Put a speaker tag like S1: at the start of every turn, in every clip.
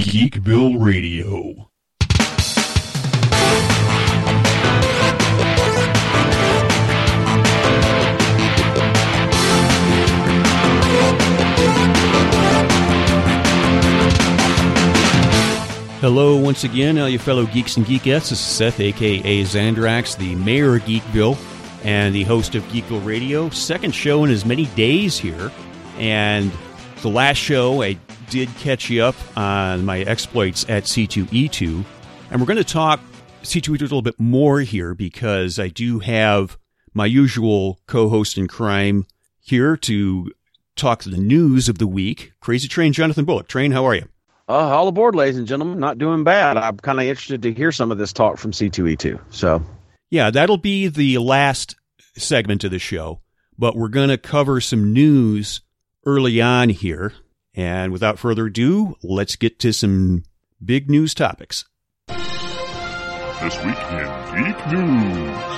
S1: Geekville Radio.
S2: Hello, once again, all you fellow geeks and geekettes. This is Seth, aka Zandrax, the mayor of Geekville and the host of Geekville Radio. Second show in as many days here. And the last show, I did catch you up on my exploits at C2E2. And we're going to talk C2E2 a little bit more here because I do have my usual co host in crime here to talk the news of the week. Crazy Train Jonathan Bullock. Train, how are you?
S3: Uh, all aboard, ladies and gentlemen. Not doing bad. I'm kind of interested to hear some of this talk from C2E2. So,
S2: yeah, that'll be the last segment of the show, but we're going to cover some news early on here. And without further ado, let's get to some big news topics.
S1: This week in Geek News.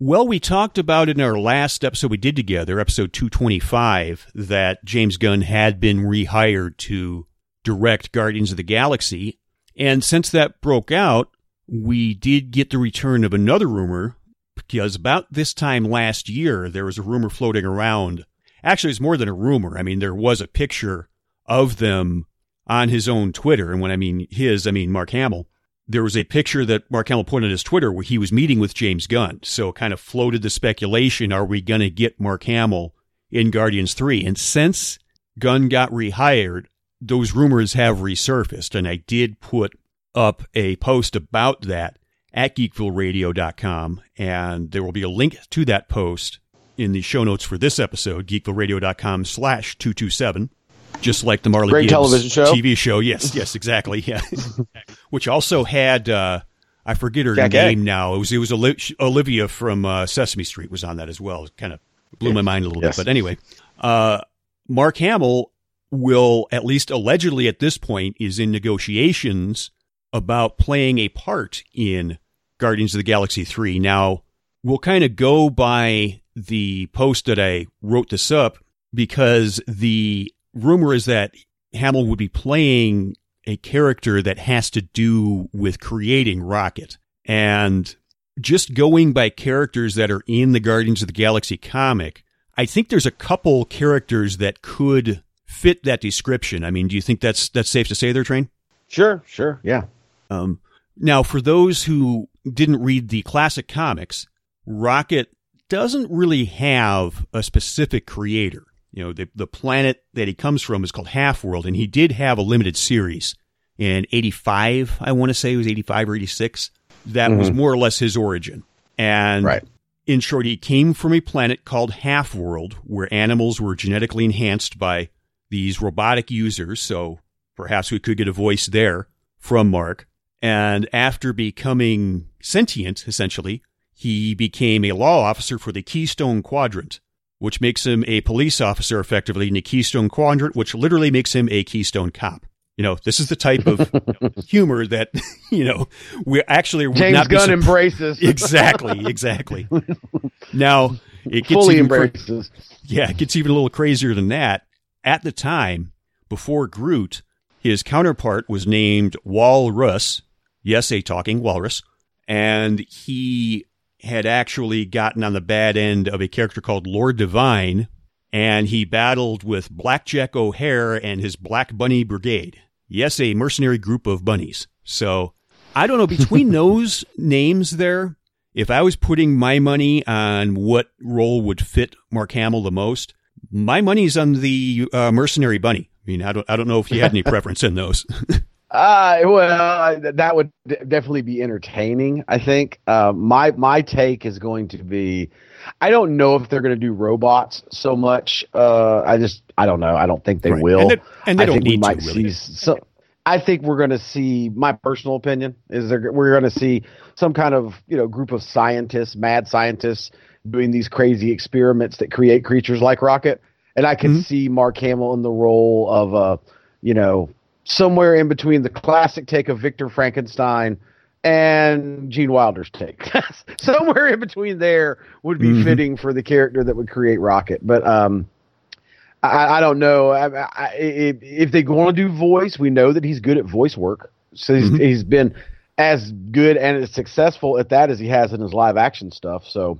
S2: Well, we talked about in our last episode we did together, episode 225, that James Gunn had been rehired to direct Guardians of the Galaxy. And since that broke out, we did get the return of another rumor because about this time last year, there was a rumor floating around. Actually, it's more than a rumor. I mean, there was a picture of them on his own Twitter. And when I mean his, I mean Mark Hamill there was a picture that Mark Hamill put on his Twitter where he was meeting with James Gunn. So it kind of floated the speculation, are we going to get Mark Hamill in Guardians 3? And since Gunn got rehired, those rumors have resurfaced. And I did put up a post about that at geekvilleradio.com. And there will be a link to that post in the show notes for this episode, geekvilleradio.com slash 227 just like the Marley
S3: Great
S2: Gibbs
S3: television show.
S2: TV show. Yes, yes, exactly. Yeah, which also had uh, I forget her
S3: Jack
S2: name
S3: Egg.
S2: now. It was it was Olivia from uh, Sesame Street was on that as well. It kind of blew my mind a little
S3: Yes.
S2: bit. But anyway, uh, Mark Hamill will at least allegedly at this point is in negotiations about playing a part in Guardians of the Galaxy 3. Now, we'll kind of go by the post that I wrote this up because the rumor is that Hamill would be playing a character that has to do with creating Rocket. And just going by characters that are in the Guardians of the Galaxy comic, I think there's a couple characters that could fit that description. I mean, do you think that's that's safe to say there, Train?
S3: Sure, sure. Yeah.
S2: Um, now, for those who didn't read the classic comics, Rocket doesn't really have a specific creator. You know, the, the planet that he comes from is called Half World, and he did have a limited series in 85, I want to say it was 85 or 86. That was mm-hmm. more or less his origin. And
S3: Right.
S2: in short, he came from a planet called Half World, where animals were genetically enhanced by these robotic users. So perhaps we could get a voice there from Mark. And after becoming sentient, essentially, he became a law officer for the Keystone Quadrant, which makes him a police officer effectively in the Keystone Quadrant, which literally makes him a Keystone cop. You know, this is the type of humor that, you know, we actually
S3: James Gunn
S2: sur-
S3: embraces.
S2: exactly, exactly. Now it gets
S3: Fully
S2: even cra- yeah, it gets even a little crazier than that. At the time, before Groot, his counterpart was named Walrus. Yes, a talking walrus, and he had actually gotten on the bad end of a character called Lord Dyvyne, and he battled with Blackjack O'Hare and his Black Bunny Brigade. Yes, a mercenary group of bunnies. So I don't know between those names there. If I was putting my money on what role would fit Mark Hamill the most, my money's on the uh, mercenary bunny. I mean, I don't, I don't know if you had any preference in those.
S3: Uh, well, I- that would d- definitely be entertaining. I think. Uh, my my take is going to be, I don't know if they're going to do robots so much. Uh, I just I don't know. I don't think they
S2: Right.
S3: will.
S2: And they- and they
S3: I
S2: don't
S3: think we
S2: need to,
S3: might
S2: really.
S3: see so. I think we're going to see. My personal opinion is there, we're going to see some kind of you know group of scientists, mad scientists, doing these crazy experiments that create creatures like Rocket, and I can
S2: Mhm.
S3: see Mark Hamill in the role of uh, you know somewhere in between the classic take of Victor Frankenstein and Gene Wilder's take. somewhere in between there would be
S2: Mhm.
S3: fitting for the character that would create Rocket. But um, I, I don't know. I, I, if, if they want to do voice, we know that he's good at voice work. So he's, mm-hmm. he's been as good and as successful at that as he has in his live action stuff. So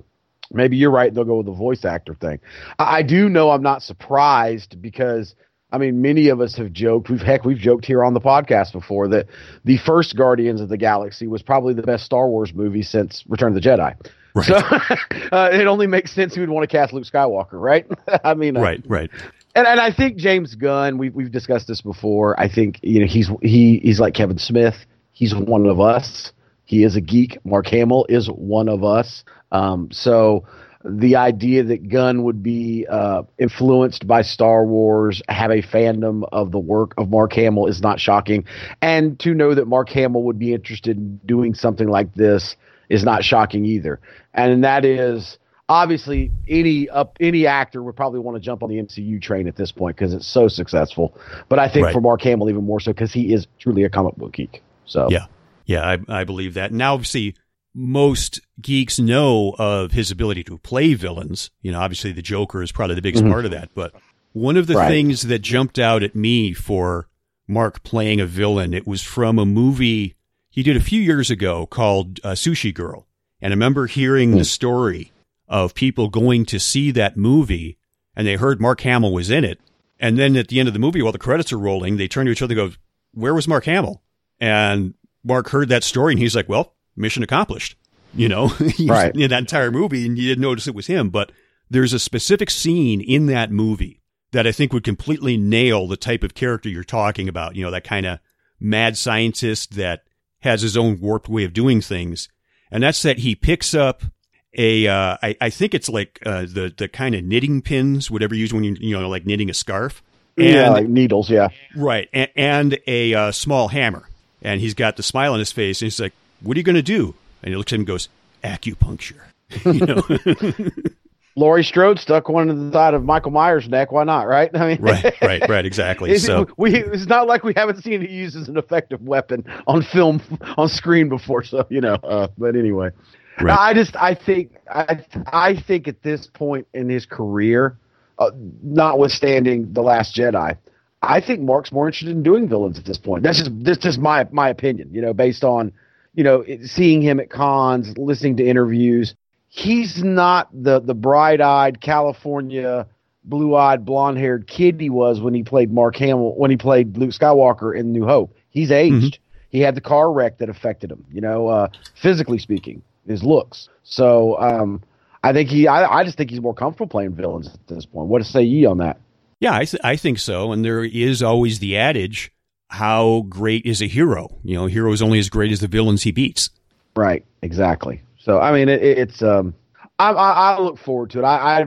S3: maybe you're right. They'll go with the voice actor thing. I, I do know I'm not surprised because I mean, many of us have joked. We've heck, we've joked here on the podcast before that the first Guardians of the Galaxy was probably the best Star Wars movie since Return of the Jedi. Right. So uh, it only makes sense he would want to cast Luke Skywalker, right? I mean,
S2: uh, right, right.
S3: And and I think James Gunn, we've we've discussed this before. I think you know he's he he's like Kevin Smith. He's one of us. He is a geek. Mark Hamill is one of us. Um, so the idea that Gunn would be uh, influenced by Star Wars, have a fandom of the work of Mark Hamill is not shocking, and to know that Mark Hamill would be interested in doing something like this is not shocking either. And that is obviously any up any actor would probably want to jump on the MCU train at this point because it's so successful. But I think right. for Mark Hamill even more so because he is truly a comic book geek. So
S2: yeah, yeah, I, I believe that. Now, obviously, most geeks know of his ability to play villains. You know, obviously, the Joker is probably the biggest mm-hmm. part of that. But one of the right. things that jumped out at me for Mark playing a villain, it was from a movie he did a few years ago called uh, Sushi Girl. And I remember hearing mm. the story of people going to see that movie and they heard Mark Hamill was in it. And then at the end of the movie, while the credits are rolling, they turn to each other and go, Where was Mark Hamill? And Mark heard that story and he's like, Well, mission accomplished. You know,
S3: right.
S2: in that entire movie, and you didn't notice it was him. But there's a specific scene in that movie that I think would completely nail the type of character you're talking about. You know, that kind of mad scientist that has his own warped way of doing things. And that's that he picks up a, uh, I, I think it's like, uh, the, the kind of knitting pins, whatever you use when you, you know, like knitting a scarf.
S3: And, yeah, like needles, yeah.
S2: Right. And, and a uh, small hammer. And he's got the smile on his face. And he's like, what are you going to do? And he looks at him and goes, acupuncture. you know?
S3: Laurie Strode stuck one in the side of Michael Myers' neck. Why not? Right?
S2: I mean, right, right, right. Exactly.
S3: It's,
S2: so
S3: we, it's not like we haven't seen it used as an effective weapon on film, on screen before. So you know. Uh, but anyway, right. I just I think I I think at this point in his career, uh, notwithstanding the Last Jedi, I think Mark's more interested in doing villains at this point. That's just that's just my my opinion. You know, based on you know seeing him at cons, listening to interviews he's not the the bright eyed California blue eyed blonde haired kid he was when he played Mark Hamill when he played Luke Skywalker in New Hope. He's aged. Mm-hmm. He had the car wreck that affected him. You know, uh, physically speaking, his looks. So um, I think he. I, I just think he's more comfortable playing villains at this point. What say ye on that?
S2: Yeah, I, th- I think so. And there is always the adage: how great is a hero? You know, a hero is only as great as the villains he beats.
S3: Right. Exactly. So I mean, it, it's um, I, I, I, look forward to it. I, I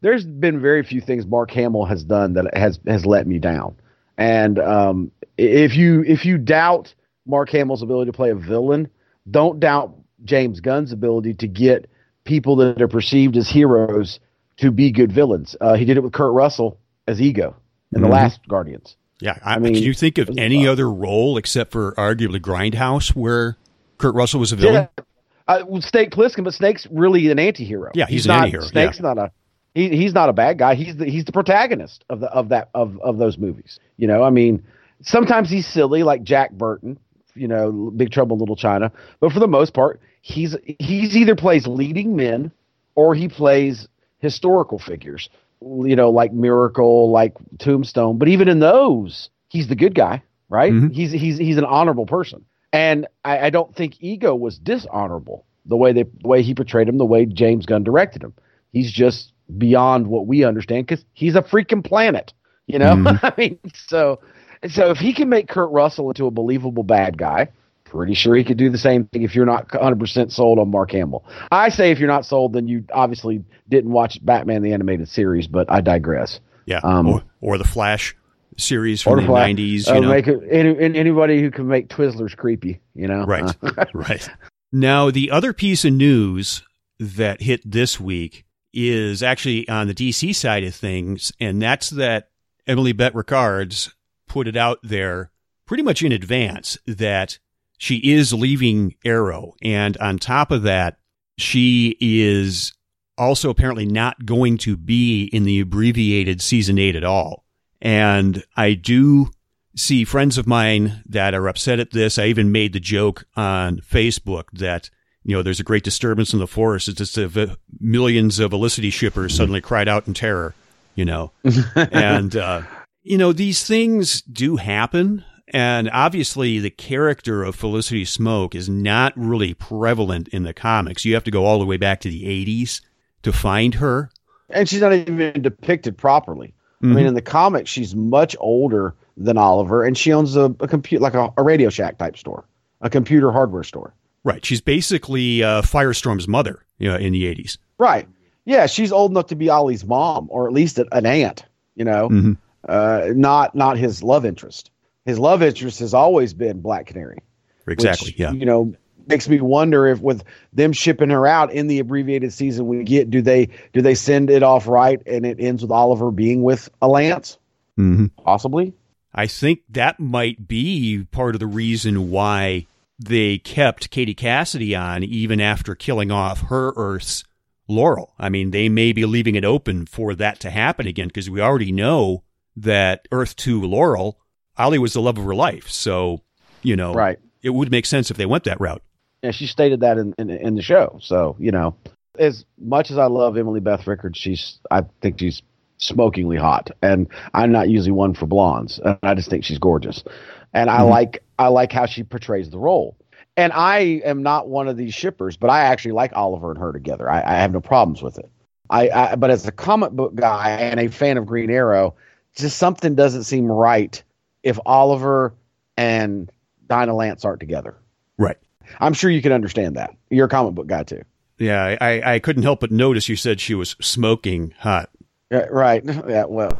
S3: there's been very few things Mark Hamill has done that has has let me down. And um, if you if you doubt Mark Hamill's ability to play a villain, don't doubt James Gunn's ability to get people that are perceived as heroes to be good villains. Uh, he did it with Kurt Russell as Ego in the mm-hmm. last Guardians.
S2: Yeah, I, I mean, can you think of any other role except for arguably Grindhouse where Kurt Russell was a villain?
S3: Yeah, uh, Snake Plissken, but Snake's really an anti-hero.
S2: Yeah, he's,
S3: he's
S2: an
S3: not,
S2: anti-hero.
S3: Snake's
S2: yeah.
S3: not a he, he's not a bad guy. He's the he's the protagonist of the of that of of those movies. You know, I mean, sometimes he's silly like Jack Burton. You know, Big Trouble in Little China. But for the most part, he's he's either plays leading men or he plays historical figures. You know, like Miracle, like Tombstone. But even in those, he's the good guy, right? Mm-hmm. He's he's he's an honorable person. And I, I don't think Ego was dishonorable the way they the way he portrayed him, the way James Gunn directed him. He's just beyond what we understand because he's a freaking planet. You know, mm-hmm. I mean, so so if he can make Kurt Russell into a believable bad guy, pretty sure he could do the same thing if you're not 100% sold on Mark Hamill. I say if you're not sold, then you obviously didn't watch Batman the animated series, but I digress.
S2: Yeah, um, or, or the Flash series from the nineties. You uh, know,
S3: make it, any, anybody who can make Twizzlers creepy. You know,
S2: right, uh, right. Now the other piece of news that hit this week is actually on the DC side of things, and that's that Emily Bett Rickards put it out there pretty much in advance that she is leaving Arrow, and on top of that, she is also apparently not going to be in the abbreviated season eight at all. And I do see friends of mine that are upset at this. I even made the joke on Facebook that, you know, there's a great disturbance in the forest. It's just a, millions of Felicity shippers suddenly cried out in terror, you know. and, uh, you know, these things do happen. And obviously, the character of Felicity Smoak is not really prevalent in the comics. You have to go all the way back to the 80s to find her.
S3: And she's not even depicted properly. Mm-hmm. I mean, mm-hmm. in the comics, she's much older than Oliver, and she owns a, a computer, like a, a, Radio Shack type store, a computer hardware store.
S2: Right. She's basically uh, Firestorm's mother you know, in the 80s.
S3: Right. Yeah, she's old enough to be Ollie's mom, or at least an aunt, you know, mm-hmm. uh, not not his love interest his love interest has always been Black Canary.
S2: Exactly.
S3: Which,
S2: yeah.
S3: You know, makes me wonder if with them shipping her out in the abbreviated season we get, do they do they send it off right and it ends with Oliver being with a Lance?
S2: Mm-hmm.
S3: Possibly.
S2: I think that might be part of the reason why they kept Katie Cassidy on even after killing off her Earth's Laurel. I mean, they may be leaving it open for that to happen again because we already know that Earth 2 Laurel Ollie was the love of her life. So, you know,
S3: right.
S2: it would make sense if they went that route.
S3: Yeah, she stated that in, in, in the show. So, you know, as much as I love Emily Beth Rickards, she's I think she's smokingly hot. And I'm not usually one for blondes. And I just think she's gorgeous. And I mm-hmm. like I like how she portrays the role. And I am not one of these shippers, but I actually like Oliver and her together. I, I have no problems with it. I, I but as a comic book guy and a fan of Green Arrow, just something doesn't seem right if Oliver and Dinah Lance aren't together.
S2: Right.
S3: I'm sure you can understand that. You're a comic book guy too.
S2: Yeah, I, I couldn't help but notice you said she was smoking hot.
S3: Yeah, right. Yeah, well.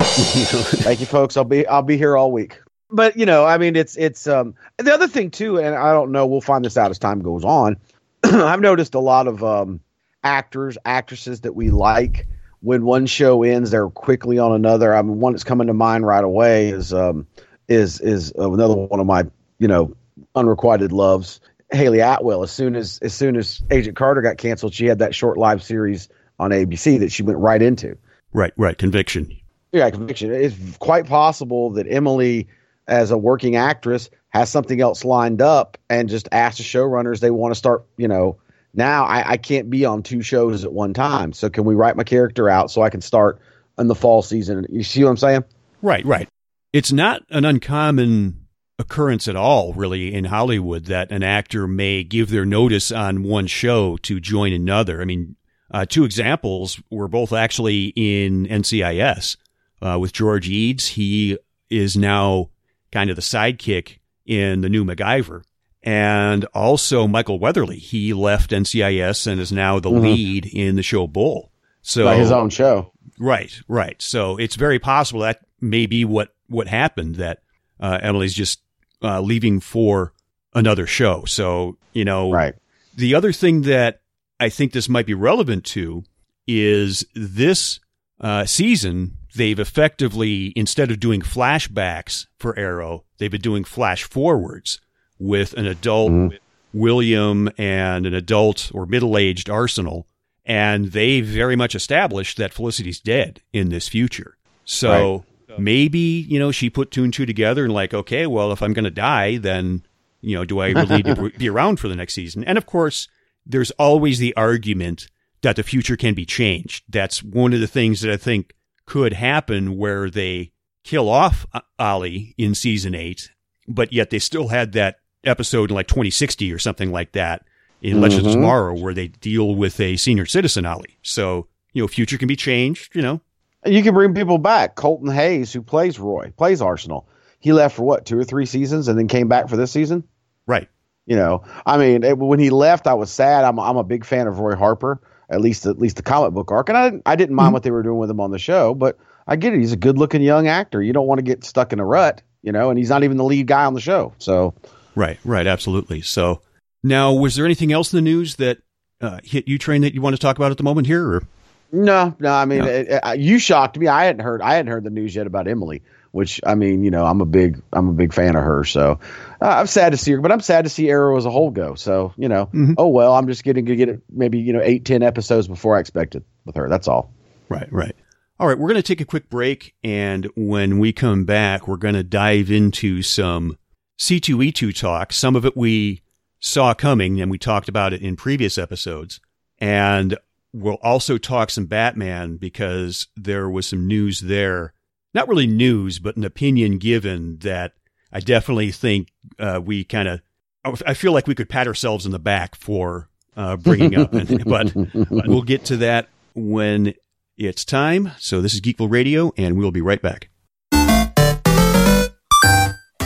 S3: Thank you, folks. I'll be I'll be here all week. But you know, I mean, it's it's um the other thing too, and I don't know. We'll find this out as time goes on. I've noticed a lot of um actors, actresses that we like when one show ends, they're quickly on another. I mean, one that's coming to mind right away is um, is is another one of my you know unrequited loves, Hayley Atwell. As soon as as soon as Agent Carter got canceled, she had that short live series on ABC that she went right into.
S2: Right, right. Conviction.
S3: Yeah, conviction. It's quite possible that Emily, as a working actress, has something else lined up and just asked the showrunners they want to start, you know, now I, I can't be on two shows at one time. So can we write my character out so I can start in the fall season? You see what I'm saying?
S2: Right, right. It's not an uncommon occurrence at all, really, in Hollywood that an actor may give their notice on one show to join another. I mean, uh, two examples were both actually in NCIS. Uh, with George Eads, he is now kind of the sidekick in the new MacGyver and also Michael Weatherly. He left NCIS and is now the mm-hmm. lead in the show Bull. So
S3: By his own show,
S2: right, right. So it's very possible that may be what what happened. That uh, Emily's just uh, leaving for another show. So you know,
S3: right.
S2: The other thing that I think this might be relevant to is this uh, season. They've effectively, instead of doing flashbacks for Arrow, they've been doing flash forwards with an adult mm-hmm. William and an adult or middle aged Arsenal. And they very much established that Felicity's dead in this future. So right. maybe, you know, she put two and two together and like, okay, well, if I'm going to die, then, you know, do I really need to be around for the next season? And of course, there's always the argument that the future can be changed. That's one of the things that I think could happen where they kill off Ollie in season eight, but yet they still had that episode in like 2060 or something like that in mm-hmm. Legends of Tomorrow where they deal with a senior citizen Ollie. So, you know, future can be changed, you know.
S3: You can bring people back. Colton Haynes, who plays Roy, plays Arsenal. He left for what, two or three seasons and then came back for this season?
S2: Right.
S3: You know, I mean, it, when he left, I was sad. I'm, I'm a big fan of Roy Harper, at least at least the comic book arc. And I, I didn't mind mm-hmm. what they were doing with him on the show, but I get it. He's a good looking young actor. You don't want to get stuck in a rut, you know, and he's not even the lead guy on the show. So,
S2: Right, right, absolutely. So now, was there anything else in the news that uh, hit you, train, that you want to talk about at the moment here? Or?
S3: No, no. I mean, no. It, it, you shocked me. I hadn't heard. I hadn't heard the news yet about Emily. which I mean, you know, I'm a big I'm a big fan of her. So uh, I'm sad to see her, but I'm sad to see Arrow as a whole go. So you know,
S2: Mhm.
S3: oh well, I'm just getting to get it maybe you know eight ten episodes before I expected with her. That's all.
S2: Right, right. All right, we're going to take a quick break, and when we come back, we're going to dive into some C2E2 talk. Some of it we saw coming, and we talked about it in previous episodes. And we'll also talk some Batman because there was some news there. Not really news, but an opinion given that I definitely think uh, we kind of. I feel like we could pat ourselves in the back for uh, bringing up, but we'll get to that when it's time. So this is Geekville Radio, and we'll be right back.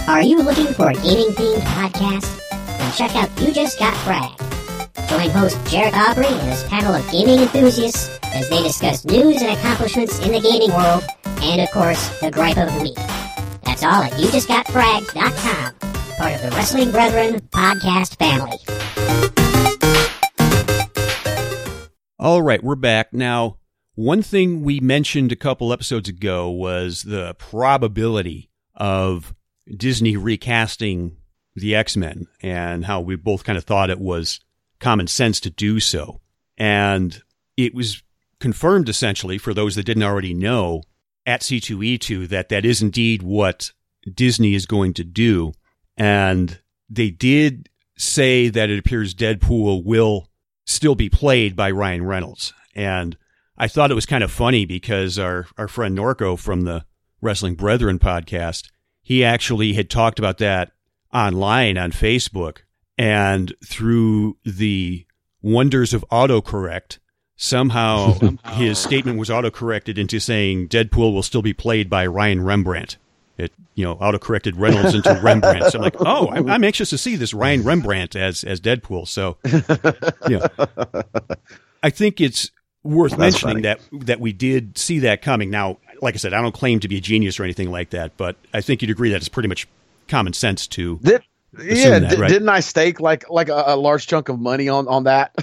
S4: Are you looking for a gaming themed podcast? Then check out You Just Got Fragged. Join host Jared Aubrey and his panel of gaming enthusiasts as they discuss news and accomplishments in the gaming world, and of course, the gripe of the week. That's all at YouJustGotFragged.com, part of the Wrestling Brethren podcast family.
S2: All right, we're back. Now, one thing we mentioned a couple episodes ago was the probability of Disney recasting the X Men and how we both kind of thought it was common sense to do so. And it was confirmed essentially for those that didn't already know at C2E2 that that is indeed what Disney is going to do. And they did say that it appears Deadpool will still be played by Ryan Reynolds. And I thought it was kind of funny because our, our friend Norco from the Wrestling Brethren podcast, he actually had talked about that online on Facebook. And through the wonders of autocorrect, somehow his statement was autocorrected into saying Deadpool will still be played by Ryan Rembrandt. It, you know, autocorrected Reynolds into Rembrandt. So I'm like, oh, I'm, I'm anxious to see this Ryan Rembrandt as as Deadpool. So, yeah, I think it's worth
S3: That's
S2: mentioning
S3: funny.
S2: that that we did see that coming. Now, like I said, I don't claim to be a genius or anything like that, but I think you'd agree that it's pretty much common sense to.
S3: Did, yeah,
S2: that,
S3: di-
S2: right?
S3: didn't I stake like like a, a large chunk of money on on that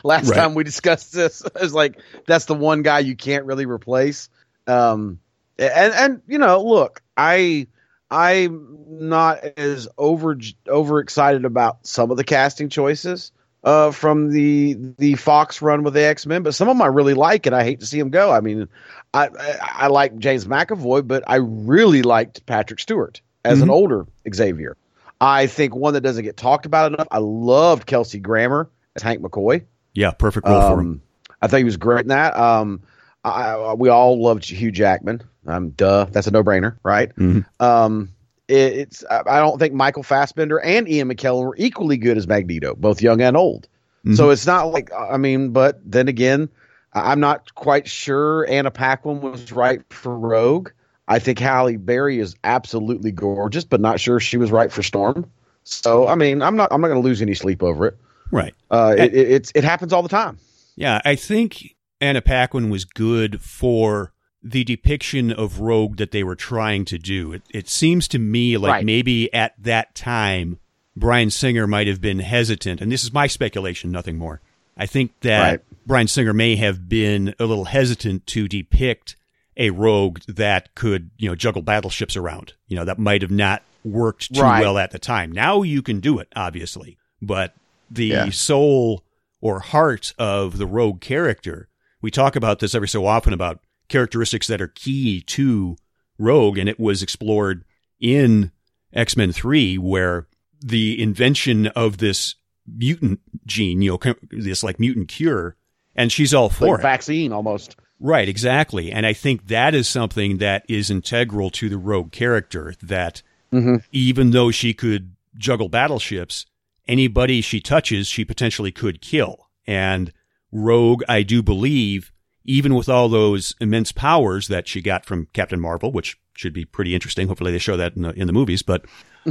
S3: last
S2: Right.
S3: time we discussed this? It was like that's the one guy you can't really replace. Um, and and you know, look, I I'm not as over over excited about some of the casting choices uh, from the the Fox run with the X Men, but some of them I really like, and I hate to see them go. I mean, I I, I like James McAvoy, but I really liked Patrick Stewart as an
S2: Mhm.
S3: older Xavier. I think one that doesn't get talked about enough. I loved Kelsey Grammer as Hank McCoy.
S2: Yeah, perfect role for him.
S3: Um, I think he was great in that. Um, I, I- we all loved Hugh Jackman. Um, duh, that's a no brainer, right?
S2: Mhm.
S3: Um, it's I don't think Michael Fassbender and Ian McKellen were equally good as Magneto, both young and old.
S2: Mm-hmm.
S3: So it's not like I mean, but then again, I'm not quite sure Anna Paquin was right for Rogue. I think Halle Berry is absolutely gorgeous, but not sure she was right for Storm. So I mean, I'm not I'm not going to lose any sleep over it.
S2: Right.
S3: Uh, it, it it's it happens all the time.
S2: Yeah, I think Anna Paquin was good for the depiction of Rogue that they were trying to do. It, it seems to me like
S3: Right.
S2: maybe at that time, Bryan Singer might have been hesitant, and this is my speculation, nothing more. I think that
S3: Right.
S2: Bryan Singer may have been a little hesitant to depict a rogue that could, you know, juggle battleships around. You know, that might have not worked too
S3: Right.
S2: well at the time. Now you can do it, obviously, but the
S3: Yeah.
S2: soul or heart of the rogue character, we talk about this every so often about characteristics that are key to rogue, and it was explored in X Men 3, where the invention of this mutant gene, you know, this like mutant cure, and she's all for
S3: like
S2: it.
S3: vaccine almost.
S2: Right, exactly. And I think that is something that is integral to the rogue character that
S3: Mhm.
S2: even though she could juggle battleships, anybody she touches, she potentially could kill. And Rogue, I do believe, even with all those immense powers that she got from Captain Marvel, which should be pretty interesting. Hopefully they show that in the, in the movies. But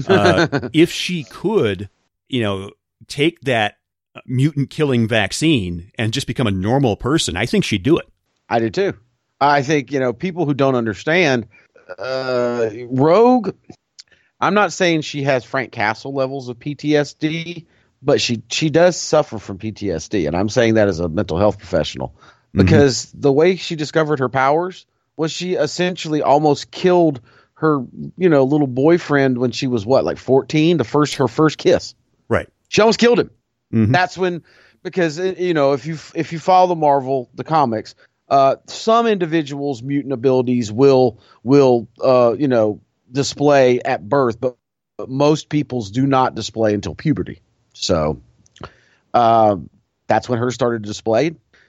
S2: uh, if she could, you know, take that mutant killing vaccine and just become a normal person, I think she'd do it.
S3: I do too. I think you know people who don't understand uh, Rogue. I'm not saying she has Frank Castle levels of PTSD, but she she does suffer from PTSD, and I'm saying that as a mental health professional because the way she discovered her powers was she essentially almost killed her you know little boyfriend when she was what like 14 the first her first kiss.
S2: Right.
S3: she almost killed him.
S2: Mhm.
S3: that's when because uh, you know if you if you follow the marvel the comics uh some individuals mutant abilities will will uh you know display at birth but, but most people's do not display until puberty. So um that's when hers started to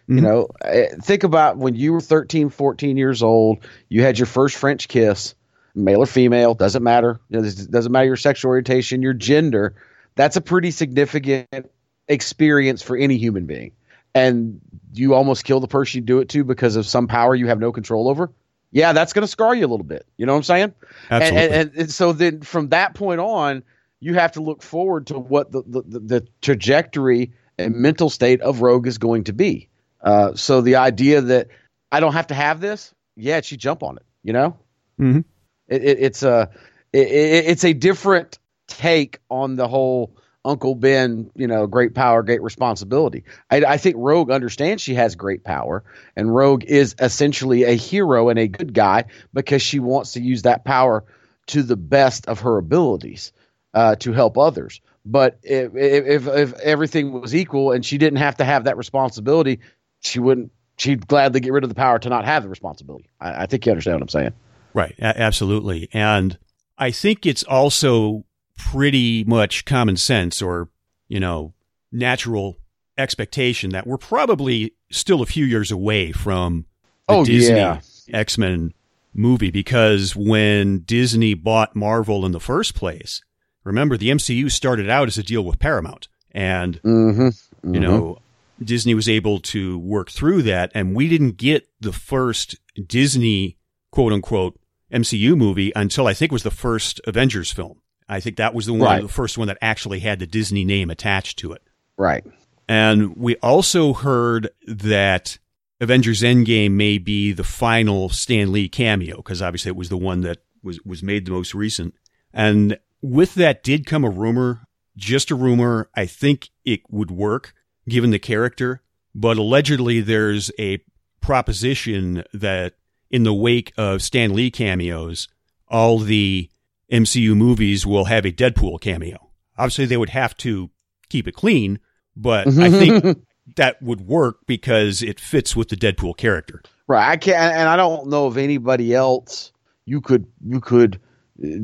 S3: display you know eh, think about when you were 13 14 years old you had your first french kiss male or female doesn't matter. You know, this doesn't matter your sexual orientation your gender that's a pretty significant experience for any human being. And you almost kill the person you do it to because of some power you have no control over. Yeah that's going to scar you a little bit. You know what i'm saying?
S2: Absolutely.
S3: and, and so then from that point on, you have to look forward to what the, the, the trajectory and mental state of Rogue is going to be. Uh, so the idea that I don't have to have this, yeah, she jump on it. You know,
S2: Mhm.
S3: it, it, it's a it, it's a different take on the whole Uncle Ben, you know, great power, great responsibility. I, I think Rogue understands she has great power, and Rogue is essentially a hero and a good guy because she wants to use that power to the best of her abilities uh, to help others. But if, if if everything was equal and she didn't have to have that responsibility, she wouldn't. She'd gladly get rid of the power to not have the responsibility. I, I think you understand what I'm saying.
S2: Right. A- absolutely. And I think it's also pretty much common sense or, you know, natural expectation that we're probably still a few years away from the
S3: Oh,
S2: Disney
S3: yeah.
S2: X Men movie because when Disney bought Marvel in the first place, remember the MCU started out as a deal with Paramount. And
S3: Mm-hmm.
S2: you know disney was able to work through that and we didn't get the first disney quote unquote mcu movie until i think was the first avengers film i think that was the one
S3: Right.
S2: the first one that actually had the disney name attached to it
S3: right.
S2: and we also heard that avengers endgame may be the final stan lee cameo because obviously it was the one that was was made the most recent and with that did come a rumor just a rumor. I think it would work given the character, but allegedly there's a proposition that in the wake of Stan Lee cameos, all the MCU movies will have a Deadpool cameo. Obviously, they would have to keep it clean, but I think that would work because it fits with the Deadpool character.
S3: Right. I can't, and I don't know of anybody else you could you could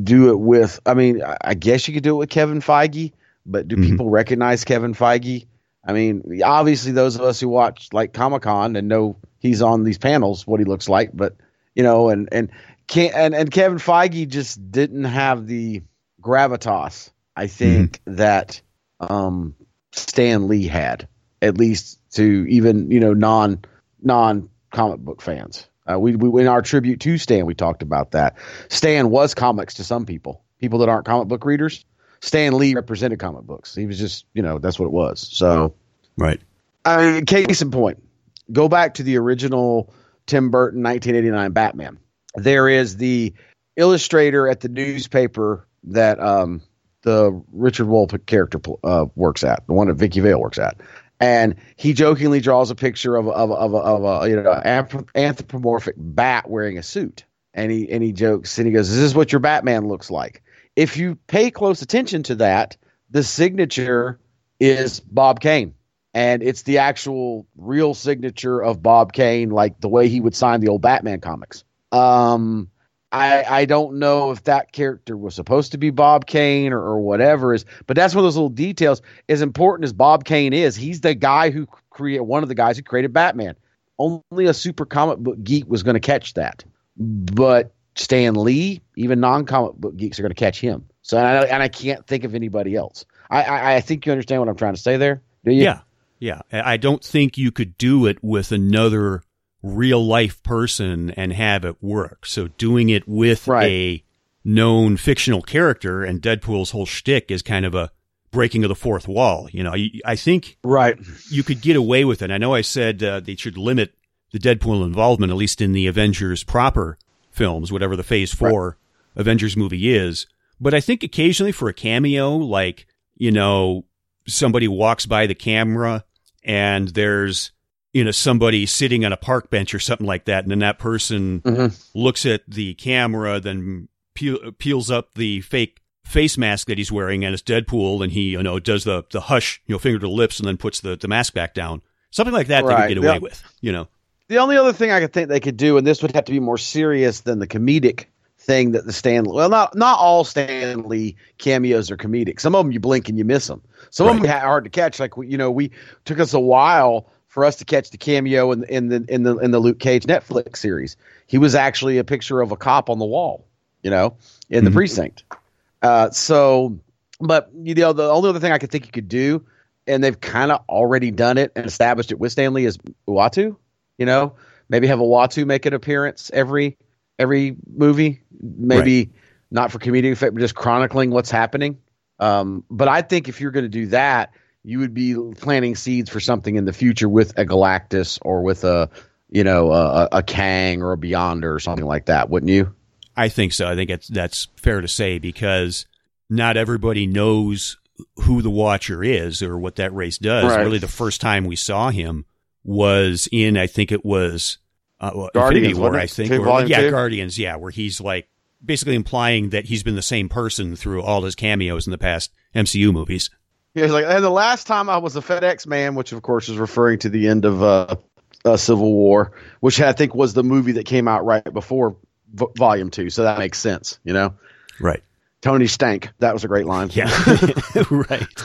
S3: do it with. I mean, I- guess you could do it with Kevin Feige, but do
S2: Mhm.
S3: people recognize Kevin Feige? I mean, obviously those of us who watch like Comic Con and know he's on these panels, what he looks like, but you know, and and can and and Kevin Feige just didn't have the gravitas. I think that um, Stan Lee had, at least to even you know non non comic book fans. Uh, we, we in our tribute to Stan, we talked about that. Stan was comics to some people, people that aren't comic book readers. Stan Lee represented comic books. He was just you know that's what it was. So
S2: Right.
S3: I mean, case in point, go back to the original Tim Burton 1989 Batman. There is the illustrator at the newspaper that um, the Richard Wolf character uh, works at, the one that Vicki Vale works at. And he jokingly draws a picture of of of a, of a you know anthropomorphic bat wearing a suit, and he and he jokes and he goes, "This "Is this what your Batman looks like?" If you pay close attention to that, the signature is Bob Kane and it's the actual real signature of Bob Kane, like the way he would sign the old Batman comics. Um, I I don't know if that character was supposed to be Bob Kane or, or whatever is, but that's one of those little details. As important as Bob Kane is, he's the guy who created one of the guys who created Batman. Only a super comic book geek was going to catch that, but Stan Lee, even non comic book geeks are going to catch him. So and I, and I can't think of anybody else. I, I I think you understand what I'm trying to say there. Do you?
S2: Yeah. Yeah. I don't think you could do it with another real life person and have it work. So doing it with
S3: Right.
S2: a known fictional character and Deadpool's whole shtick is kind of a breaking of the fourth wall. You know, I, I think
S3: Right.
S2: you could get away with it. I know I said uh, they should limit the Deadpool involvement, at least in the Avengers proper films, whatever the Phase Four Avengers movie is. But I think occasionally for a cameo, like you know, somebody walks by the camera and there's you know somebody sitting on a park bench or something like that, and then that person
S3: Mhm.
S2: looks at the camera, then peel, peels up the fake face mask that he's wearing and it's Deadpool and he, you know, does the, the hush, you know, finger to lips and then puts the, the mask back down. Something like that they
S3: Right.
S2: could get away
S3: Yeah.
S2: with, you know.
S3: The only other thing I could think they could do, and this would have to be more serious than the comedic thing that the Stan. Well, not not all Stan Lee cameos are comedic. Some of them you blink and you miss them. Some of them are hard to catch. Like you know, we took us a while for us to catch the cameo in, in the in the in the Luke Cage Netflix series. He was actually a picture of a cop on the wall, you know, in the
S2: Mhm.
S3: precinct. Uh, so, but you know, the only other thing I could think you could do, and they've kind of already done it and established it with Stan Lee is Uatu. You know, maybe have a Uatu make an appearance every every movie. Maybe not for comedic effect, but just chronicling what's happening. Um, but I think if you're going to do that, you would be planting seeds for something in the future with a Galactus or with a you know a, a Kang or a Beyonder or something like that, wouldn't you?
S2: I think so. I think it's, that's fair to say because not everybody knows who the Watcher is or what that race does.
S3: Right.
S2: Really, the first time we saw him was in, I think it was uh,
S3: Guardians,
S2: War. I think. Or- yeah,
S3: two?
S2: Guardians, yeah, where he's like basically implying that he's been the same person through all his cameos in the past MCU movies.
S3: Yeah, he's like, and the last time I was a FedEx man, which of course is referring to the end of uh, uh, Civil War, which I think was the movie that came out right before v- Volume Two, so that makes sense, you know.
S2: Right.
S3: Tony stank. That was a great line.
S2: Yeah. right.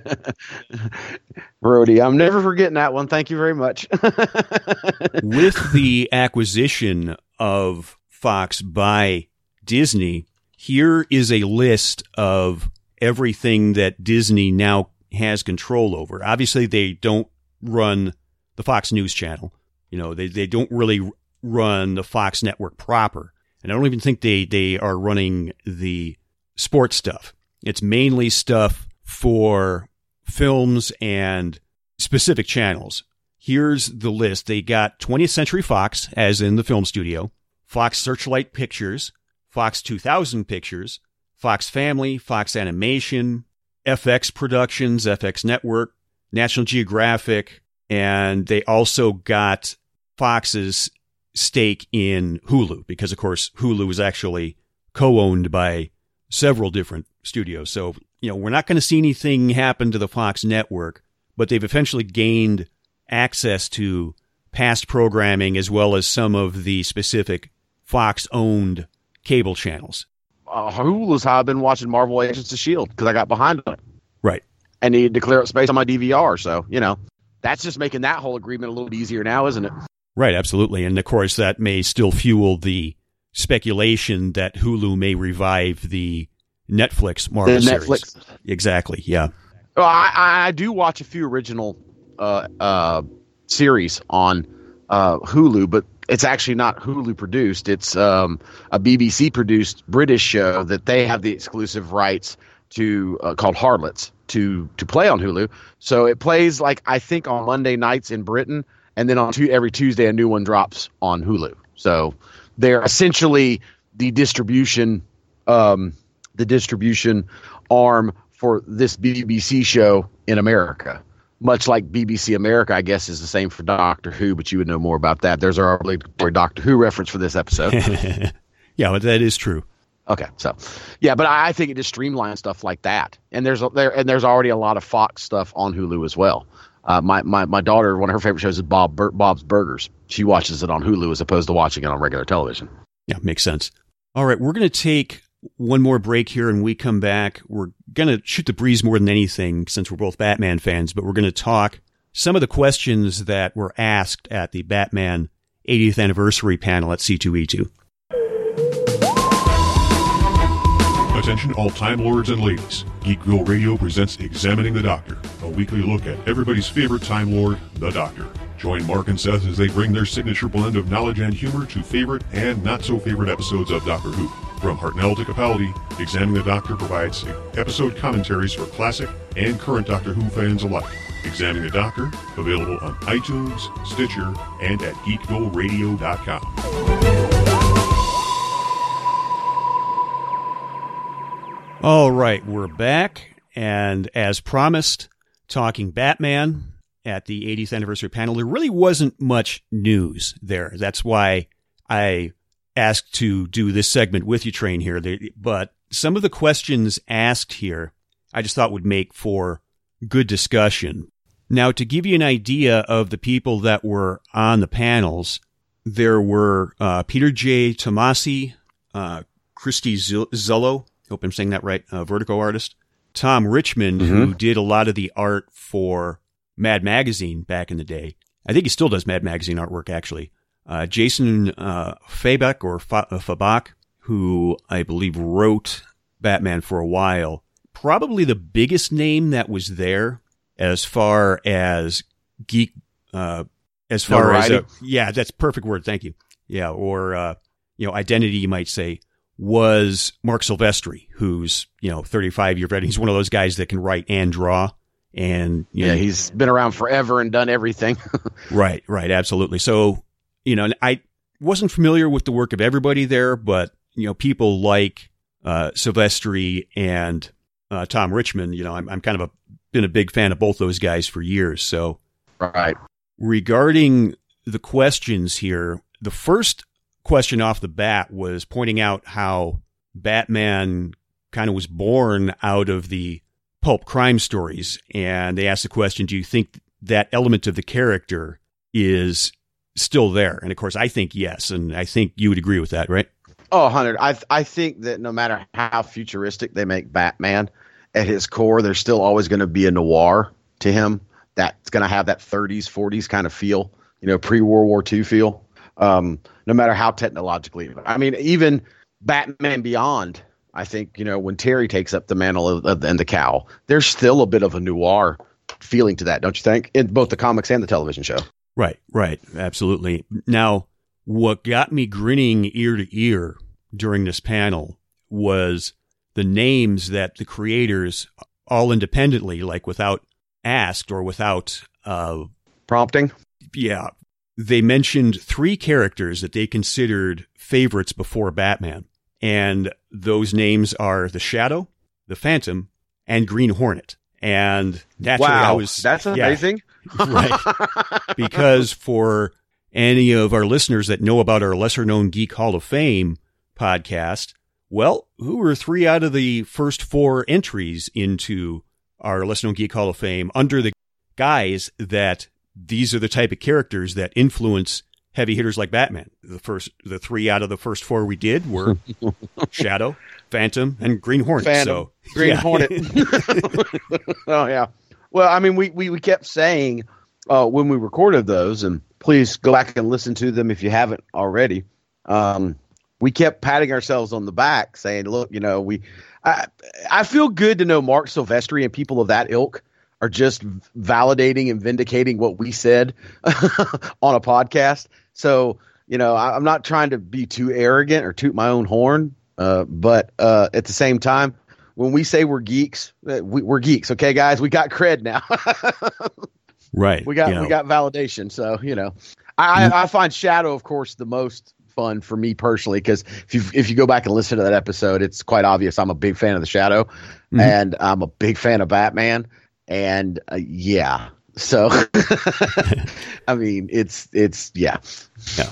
S3: Brody, I'm never forgetting that one. Thank you very much.
S2: with the acquisition of Fox by Disney, here is a list of everything that Disney now has control over. Obviously, they don't run the Fox News channel. You know, they, they don't really run the Fox network proper. And I don't even think they, they are running the sports stuff. It's mainly stuff for films and specific channels. Here's the list. They got 20th Century Fox, as in the film studio, Fox Searchlight Pictures, Fox 2000 Pictures, Fox Family, Fox Animation, FX Productions, FX Network, National Geographic, and they also got Fox's stake in Hulu because, of course, Hulu is actually co-owned by several different studios. So, you know, we're not going to see anything happen to the Fox network, but they've eventually gained access to past programming as well as some of the specific Fox owned cable channels.
S3: uh, Hulu's how I've been watching Marvel Agents of Shield because I got behind on it
S2: Right.
S3: and needed to clear up space on my DVR. So you know, that's just making that whole agreement a little bit easier now, isn't it?
S2: Right, absolutely. And of course, that may still fuel the speculation that Hulu may revive the Netflix Marvel
S3: The
S2: series.
S3: Netflix.
S2: Exactly. Yeah.
S3: Well, I, I I do watch a few original uh, uh, series on uh, Hulu, but it's actually not Hulu produced. It's um, a BBC produced British show that they have the exclusive rights to uh, called Harlots to to play on Hulu. So it plays like I think on Monday nights in Britain, and then on tu- every Tuesday a new one drops on Hulu. So they're essentially the distribution um, the distribution arm for this BBC show in America. Much like BBC America, I guess, is the same for Doctor Who, but you would know more about that. There's our obligatory Doctor Who reference for this episode.
S2: yeah, but that is true.
S3: okay, so yeah, but I I think it just streamlines stuff like that, and there's there and there's already a lot of Fox stuff on Hulu as well. Uh, my, my my daughter, one of her favorite shows is Bob Bur- Bob's Burgers. She watches it on Hulu as opposed to watching it on regular television.
S2: Yeah, makes sense. All right, we're going to take one more break here and we come back. We're going to shoot the breeze more than anything since we're both Batman fans, but we're going to talk some of the questions that were asked at the Batman 80th anniversary panel at C2E2.
S1: Attention all Time Lords and ladies. Geekville Radio presents Examining the Doctor, a weekly look at everybody's favorite Time Lord, the Doctor. Join Mark and Seth as they bring their signature blend of knowledge and humor to favorite and not so favorite episodes of Doctor Who. From Hartnell to Capaldi, Examining the Doctor provides episode commentaries for classic and current Doctor Who fans alike. Examining the Doctor, available on iTunes, Stitcher, and at geekvilleradio.com.
S2: All right, we're back. And as promised, talking Batman at the 80th anniversary panel, there really wasn't much news there. That's why I asked to do this segment with you, Train here, but some of the questions asked here, I just thought would make for good discussion. Now, to give you an idea of the people that were on the panels, there were uh, Peter J. Tomasi, uh, Christy Zullo, hope I'm saying that right, uh, Vertigo artist, Tom Richmond, mm-hmm. who did a lot of the art for Mad Magazine back in the day. I think he still does Mad Magazine artwork, actually. Uh, Jason uh, Fabok or uh, Fabok, who I believe wrote Batman for a while. Probably the biggest name that was there as far as geek, uh, as far as, uh, yeah, that's perfect word. Thank you. Yeah. Or, uh, you know, identity, you might say, was Marc Silvestri, who's, you know, 35 year veteran. He's one of those guys that can write and draw. And,
S3: yeah,
S2: know,
S3: he's been around forever and done everything.
S2: right. Right. Absolutely. So, you know, I wasn't familiar with the work of everybody there, but, you know, people like, uh, Silvestri and, uh, Tom Richmond, you know, I'm, I'm kind of a been a big fan of both those guys for years. So,
S3: right.
S2: Regarding the questions here, the first question off the bat was pointing out how Batman kind of was born out of the pulp crime stories. And they asked the question, do you think that element of the character is still there? And of course, I think yes. And I think you would agree with that, right?
S3: Oh, 100. I, I think that no matter how futuristic they make Batman, at his core, there's still always going to be a noir to him that's going to have that 30s, 40s kind of feel, you know, pre World War II feel. Um, no matter how technologically, I mean, even Batman Beyond, I think, you know, when Terry takes up the mantle of, of, and the cowl, there's still a bit of a noir feeling to that, don't you think? In both the comics and the television show.
S2: Right, right. Absolutely. Now, what got me grinning ear to ear during this panel was the names that the creators all independently, like without asked or without uh,
S3: prompting.
S2: Yeah. They mentioned three characters that they considered favorites before Batman. And those names are the Shadow, the Phantom, and Green Hornet. And naturally,
S3: wow,
S2: I was
S3: that's amazing,
S2: yeah, right? because for any of our listeners that know about our lesser known Geek Hall of Fame podcast, well, who were three out of the first four entries into our Lesser Known Geek Hall of Fame under the guise that these are the type of characters that influence heavy hitters like Batman. The first, the three out of the first four we did were Shadow, Phantom, and Green Hornet.
S3: Phantom,
S2: so
S3: Green
S2: yeah.
S3: Hornet. oh yeah. Well, I mean, we we, we kept saying uh, when we recorded those, and please go back and listen to them if you haven't already. Um, we kept patting ourselves on the back, saying, "Look, you know, we." I, I feel good to know Marc Silvestri and people of that ilk are just validating and vindicating what we said on a podcast. So, you know, I, am not trying to be too arrogant or toot my own horn, uh, but uh, at the same time, when we say we're geeks, uh, we, are geeks. Okay, guys, we got cred now.
S2: right.
S3: We got
S2: you know.
S3: we got validation. So you know, I, I find Shadow, of course, the most fun for me personally because if you if you go back and listen to that episode, it's quite obvious I'm a big fan of the Shadow, mm-hmm. and I'm a big fan of Batman, and uh, yeah. So, I mean, it's it's yeah.
S2: Yeah.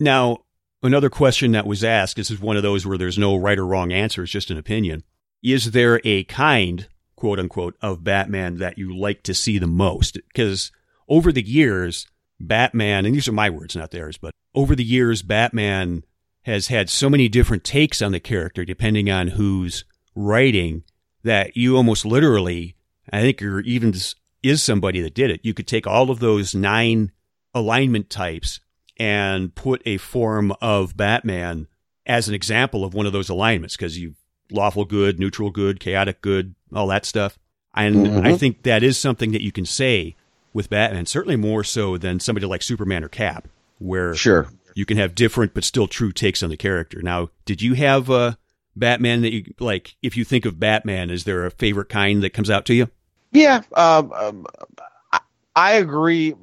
S2: Now, another question that was asked. This is one of those where there's no right or wrong answer. It's just an opinion. Is there a kind, quote unquote, of Batman that you like to see the most? Because over the years, Batman, and these are my words, not theirs, but over the years, Batman has had so many different takes on the character depending on who's writing that you almost literally, I think you're even is somebody that did it. You could take all of those nine alignment types and put a form of Batman as an example of one of those alignments because you lawful good, neutral good, chaotic good, all that stuff. And mm-hmm. I think that is something that you can say with Batman, certainly more so than somebody like Superman or Cap, where
S3: sure
S2: you can have different but still true takes on the character. Now, did you have uh, Batman that you like? If you think of Batman, is there a favorite kind that comes out to you?
S3: Yeah, um, um, I, I, agree.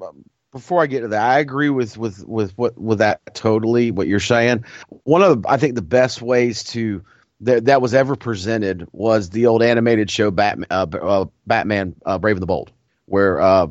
S3: Before I get to that, I agree with with with what with that totally. What you're saying. One of the, I think the best ways to that that was ever presented was the old animated show Batman, uh, uh, Batman uh, Brave and the Bold, where uh,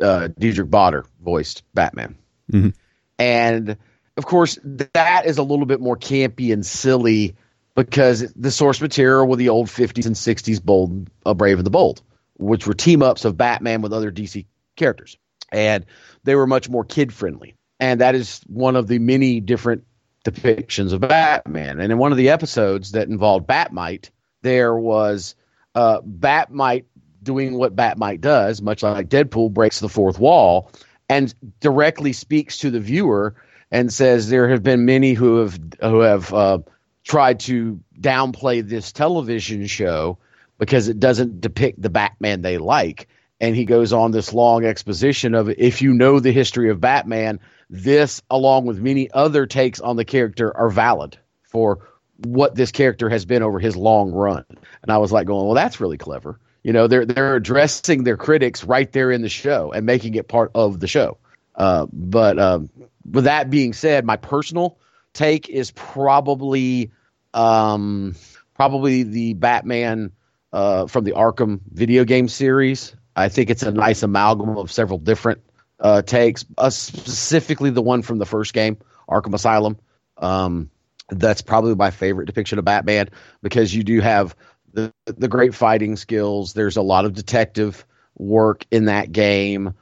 S3: uh, Diedrich Bader voiced Batman,
S2: mm-hmm.
S3: and of course, that is a little bit more campy and silly because the source material were the old 50s and 60s bold, uh, Brave and the Bold, which were team ups of Batman with other DC characters. And they were much more kid friendly. And that is one of the many different depictions of Batman. And in one of the episodes that involved Batmite, there was uh, Batmite doing what Batmite does, much like Deadpool breaks the fourth wall and directly speaks to the viewer and says there have been many who have who have uh, tried to downplay this television show because it doesn't depict the Batman they like. And he goes on this long exposition of if you know the history of Batman, this, along with many other takes on the character, are valid for what this character has been over his long run. And I was like, going, well, that's really clever. You know, they're they're addressing their critics right there in the show and making it part of the show. Uh, but um, with that being said, my personal take is probably um, probably the Batman uh, from the Arkham video game series. I think it's a nice amalgam of several different uh, takes, uh, specifically the one from the first game, Arkham Asylum. Um, that's probably my favorite depiction of Batman because you do have the the great fighting skills. There's a lot of detective work in that game.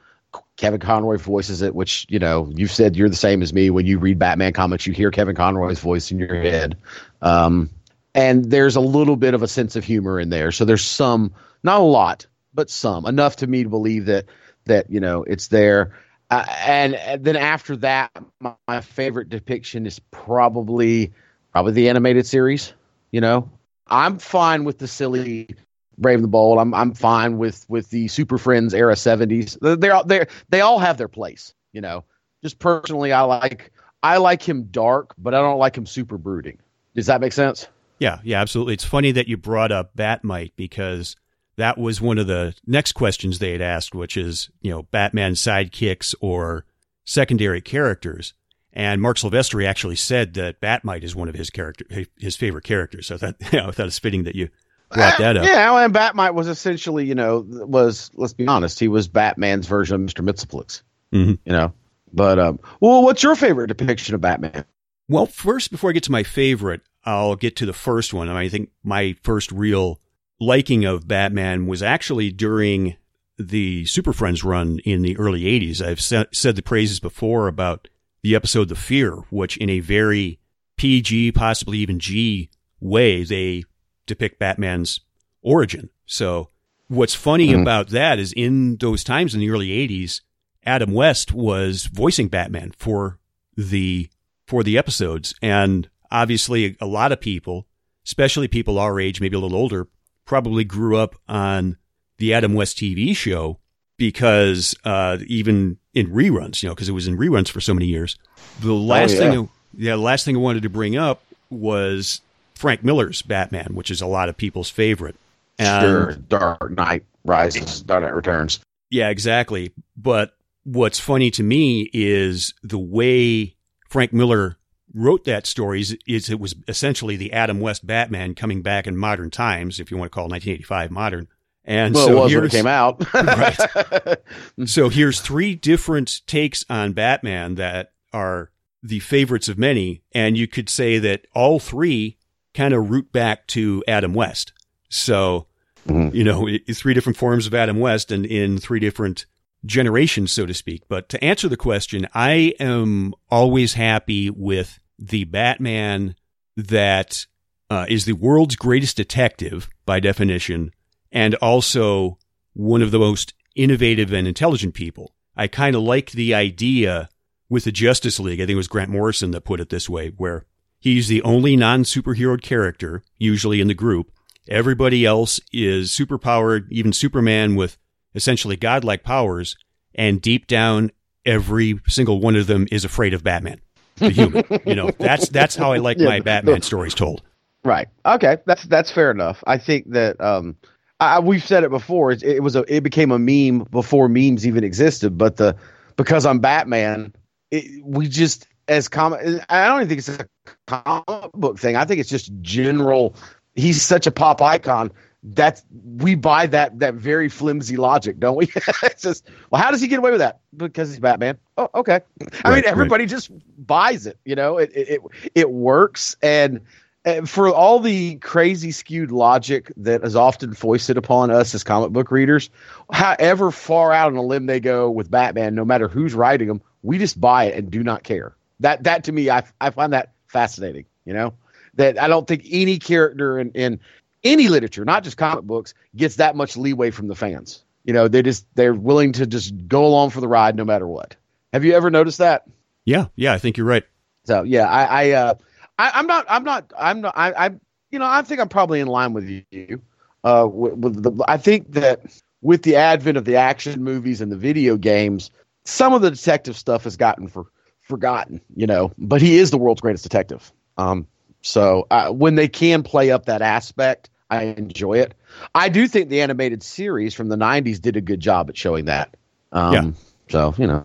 S3: Kevin Conroy voices it, which you know you've said you're the same as me. When you read Batman comics, you hear Kevin Conroy's voice in your head, um, and there's a little bit of a sense of humor in there. So there's some, not a lot, but some enough to me to believe that that you know it's there. Uh, and, and, then after that, my, my, favorite depiction is probably probably the animated series. You know, I'm fine with the silly Brave the Bold. I'm I'm fine with with the Super Friends era 70s. They're they they all have their place. You know, just personally, I like I like him dark, but I don't like him super brooding. Does that make sense?
S2: Yeah, yeah, absolutely. It's funny that you brought up Batmite because that was one of the next questions they had asked, which is, you know, Batman sidekicks or secondary characters. And Marc Silvestri actually said that Batmite is one of his character, his favorite characters. So I thought, you know, I thought it's fitting that you brought that up.
S3: Yeah, and Batmite was essentially, you know, was let's be honest, he was Batman's version of Mister Mxyzptlk. Mm-hmm. You know, but um, well, what's your favorite depiction of Batman?
S2: Well, first, before I get to my favorite, I'll get to the first one. I think my first real liking of Batman was actually during the Super Friends run in the early 80s. I've said the praises before about the episode The Fear, which in a very PG, possibly even G way, they depict Batman's origin. So what's funny mm-hmm. about that is in those times in the early 80s, Adam West was voicing Batman for the for the episodes and obviously a lot of people, especially people our age, maybe a little older, probably grew up on the Adam West TV show because uh, even in reruns, you know, because it was in reruns for so many years. The last oh, yeah. thing, I, yeah, the last thing I wanted to bring up was Frank Miller's Batman, which is a lot of people's favorite.
S3: And, sure, Dark Knight Rises, Dark Knight Returns.
S2: Yeah, exactly. But what's funny to me is the way Frank Miller wrote that story is, is, it was essentially the Adam West Batman coming back in modern times, if you want to call 1985 modern. And
S3: well,
S2: so
S3: it was when it came out.
S2: right. So here's three different takes on Batman that are the favorites of many, and you could say that all three kind of root back to Adam West. So, mm-hmm. you know, three different forms of Adam West and in three different generations, so to speak. But to answer the question, I am always happy with the Batman that uh, is the world's greatest detective by definition, and also one of the most innovative and intelligent people. I kind of like the idea with the Justice League. I think it was Grant Morrison that put it this way, where he's the only non superhero character, usually in the group. Everybody else is superpowered, even Superman with essentially godlike powers. And deep down, every single one of them is afraid of Batman the human. you know, that's that's how I like yeah, my Batman stories told.
S3: Right. Okay. That's that's fair enough. I think that um, I, we've said it before. It, it, was a it became a meme before memes even existed. But the because I'm Batman, it, we just as comic. I don't even think it's a comic book thing. I think it's just general. He's such a pop icon. That's we buy that that very flimsy logic, don't we? it's just well, how does he get away with that? Because he's Batman. Oh, okay. I
S2: Right,
S3: mean, everybody just buys it. You know, it it it, it works, and, and for all the crazy skewed logic that is often foisted upon us as comic book readers, however far out on a limb they go with Batman, no matter who's writing them, we just buy it and do not care. That that to me, I I find that fascinating. You know, that I don't think any character in in any literature, not just comic books, gets that much leeway from the fans. You know, they just they're willing to just go along for the ride no matter what. Have you ever noticed that?
S2: Yeah, yeah, I think you're right.
S3: So yeah, I, I uh, I, I'm not, I'm not, I'm not, I, I, you know, I think I'm probably in line with you. Uh, with, with the, I think that with the advent of the action movies and the video games, some of the detective stuff has gotten for forgotten. You know, but he is the world's greatest detective. Um, so uh, when they can play up that aspect, I enjoy it. I do think the animated series from the '90s did a good job at showing that. Um,
S2: Yeah.
S3: So you know,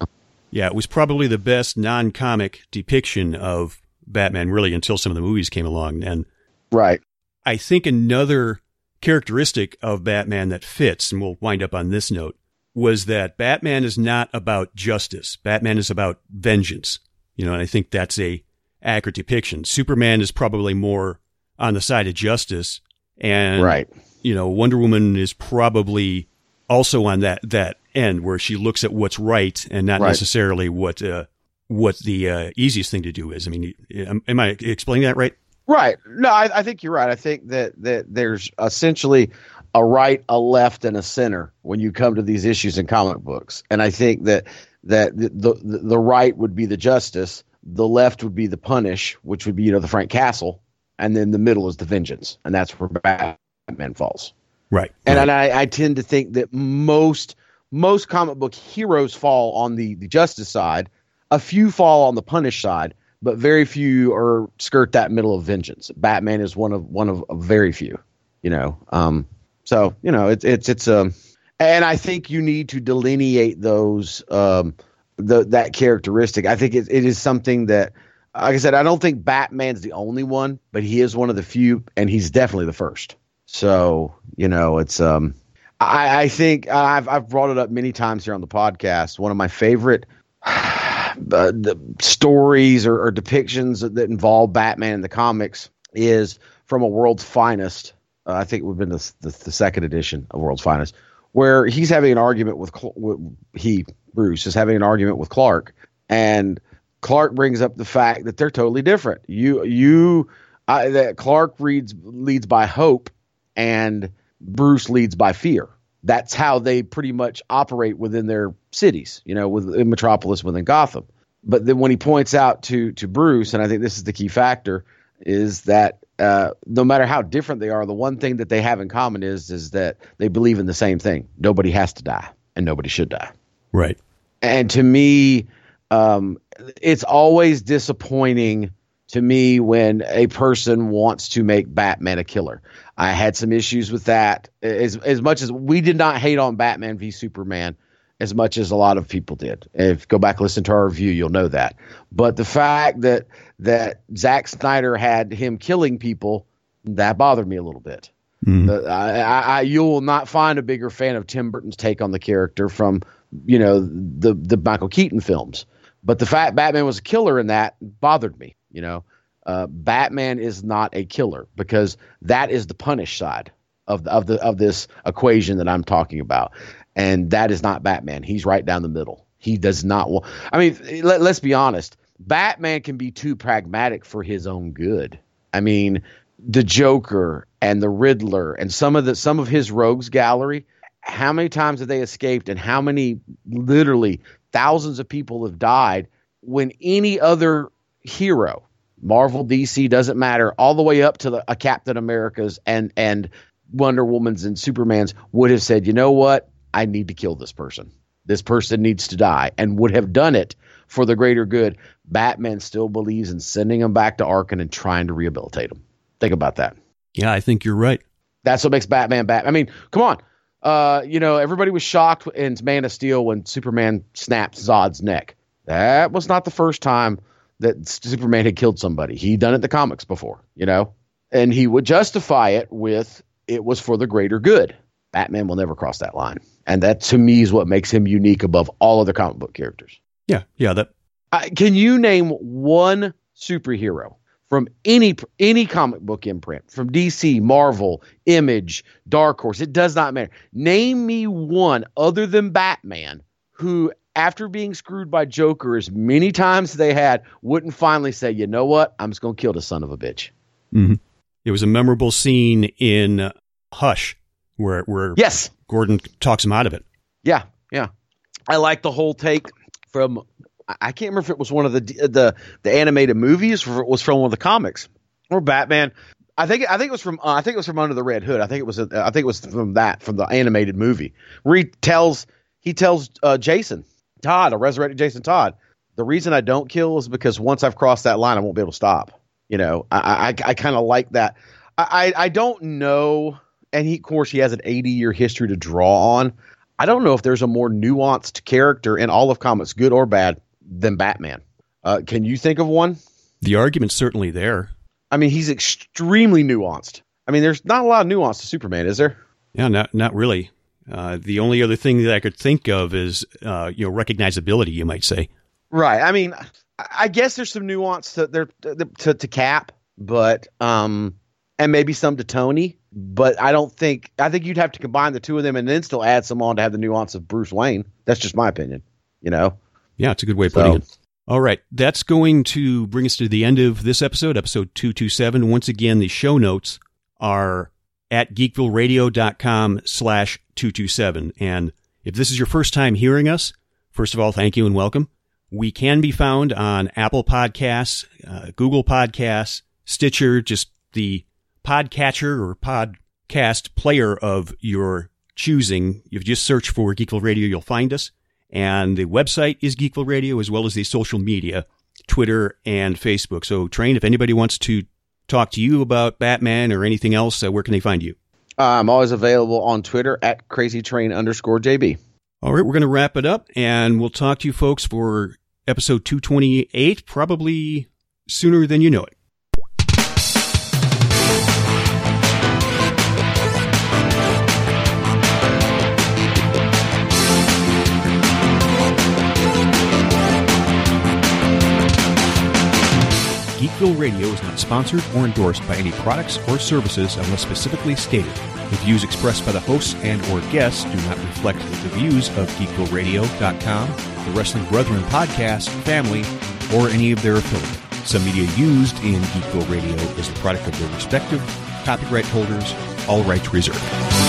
S2: Yeah, it was probably the best non-comic depiction of Batman, really, until some of the movies came along. And
S3: right.
S2: I think another characteristic of Batman that fits, and we'll wind up on this note, was that Batman is not about justice. Batman is about vengeance. You know, and I think that's a accurate depiction. Superman is probably more on the side of justice, and
S3: right.
S2: you know, Wonder Woman is probably also on that that end where she looks at what's right and not
S3: Right.
S2: necessarily what uh, what the uh, easiest thing to do is. I mean, am, am I explaining that right?
S3: Right. No, I, I think you're right. I think that that there's essentially a right, a left, and a center when you come to these issues in comic books. And I think that that the the, the right would be the justice, the left would be the punish, which would be you know the Frank Castle, and then the middle is the vengeance, and that's where Batman falls.
S2: Right.
S3: And,
S2: right.
S3: and I, I tend to think that most most comic book heroes fall on the the justice side, a few fall on the punish side, but very few are skirt that middle of vengeance. Batman is one of one of, of very few, you know. Um, so you know it's it's it's um, and I think you need to delineate those um the that characteristic. I think it, it is something that. Like I said, I don't think Batman's the only one, but he is one of the few, and he's definitely the first. So you know, it's um, I, I think I've I've brought it up many times here on the podcast. One of my favorite uh, the stories or, or depictions that, that involve Batman in the comics is from a World's Finest. Uh, I think it would have been the, the the second edition of World's Finest, where he's having an argument with, with he Bruce is having an argument with Clark, and Clark brings up the fact that they're totally different. You you I, that Clark reads leads by hope, and Bruce leads by fear. That's how they pretty much operate within their cities, you know, within Metropolis, within Gotham. But then when he points out to to Bruce, and I think this is the key factor, is that uh, no matter how different they are, the one thing that they have in common is is that they believe in the same thing. Nobody has to die, and nobody should die
S2: right.
S3: and to me um, it's always disappointing to me when a person wants to make batman a killer i had some issues with that as, as much as we did not hate on batman v superman as much as a lot of people did if go back listen to our review you'll know that but the fact that that Zack snyder had him killing people that bothered me a little bit
S2: Mhm.
S3: the- I, I, I, you will not find a bigger fan of Tim Burton's take on the character from, you know, the the Michael Keaton films. But the fact Batman was a killer in that bothered me. You know, uh, Batman is not a killer because that is the punish side of the, of the of this equation that I'm talking about, and that is not Batman. He's right down the middle. He does not want. I mean, let, let's be honest. Batman can be too pragmatic for his own good. I mean, the Joker and the Riddler and some of the some of his rogues gallery. How many times have they escaped, and how many literally thousands of people have died when any other hero, Marvel, DC, doesn't matter, all the way up to the a Captain America's and and Wonder Woman's and Superman's would have said, you know what, I need to kill this person. This person needs to die, and would have done it for the greater good. Batman still believes in sending him back to Arkham and trying to rehabilitate him. Think about that.
S2: Yeah, I think you're right.
S3: That's what makes Batman Bat. I mean, come on. Uh, you know, everybody was shocked in Man of Steel when Superman snapped Zod's neck. That was not the first time that Superman had killed somebody. He'd done it in the comics before, you know, and he would justify it with it was for the greater good. Batman will never cross that line, and that to me is what makes him unique above all other comic book characters.
S2: Yeah, yeah. That
S3: Uh, can you name one superhero from any any comic book imprint from DC, Marvel, Image, Dark Horse? It does not matter. Name me one other than Batman who, after being screwed by Joker as many times as they had, wouldn't finally say, "You know what? I'm just gonna kill the son of a bitch."
S2: it was a memorable scene in uh, Hush where where
S3: Yes,
S2: Gordon talks him out of it.
S3: Yeah, yeah. I like the whole take from. I- can't remember if it was one of the the the animated movies or it was from one of the comics or Batman. I think I think it was from uh, I think it was from Under the Red Hood. I think it was uh, I think it was from that from the animated movie where he tells he tells uh, Jason Todd, a resurrected Jason Todd, the reason I don't kill is because once I've crossed that line, I won't be able to stop. You know, I I, I kind of like that. I, I I don't know, and he of course he has an 80 year history to draw on. I don't know if there's a more nuanced character in all of comics, good or bad, than Batman. Uh, can you think of one?
S2: The argument's certainly there.
S3: I mean, he's extremely nuanced. I mean, there's not a lot of nuance to Superman, is there?
S2: Yeah, not not really. Uh, the only other thing that I could think of is uh, you know recognizability. You might say.
S3: Right. I mean, I- guess there's some nuance to there to, to, to Cap, but um, and maybe some to Tony. But I don't think I think you'd have to combine the two of them and then still add some on to have the nuance of Bruce Wayne. That's just my opinion. You know.
S2: Yeah, it's a good way of putting
S3: So-
S2: it. All right, that's going to bring us to the end of this episode, episode 227. Once again, the show notes are at geekvilleradio.com slash 227. And if this is your first time hearing us, first of all, thank you and welcome. We can be found on Apple Podcasts, uh, Google Podcasts, Stitcher, just the podcatcher or podcast player of your choosing. If you just search for Geekville Radio, you'll find us. And the website is Geekville Radio as well as the social media, Twitter and Facebook. So, Train, if anybody wants to talk to you about Batman or anything else, uh, where can they find you?
S3: Uh, I'm always available on Twitter at crazytrain underscore JB.
S2: All right, we're going to wrap it up and we'll talk to you folks for episode 228, probably sooner than you know it. Geekville Radio is not sponsored or endorsed by any products or services unless specifically stated. The views expressed by the hosts and or guests do not reflect the views of GeekvilleRadio.com, the Wrestling Brethren podcast, family, or any of their affiliates. Some media used in Geekville Radio is the product of their respective copyright holders, all rights reserved.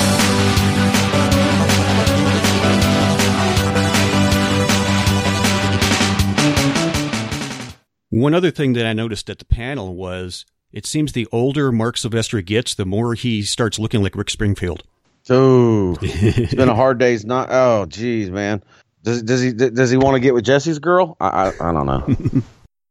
S2: One other thing that I noticed at the panel was it seems the older Mark Sylvester gets, the more he starts looking like Rick Springfield.
S3: So it's been a hard day's not. Oh, geez, man. Does does he does he want to get with Jesse's girl? I I, I don't know.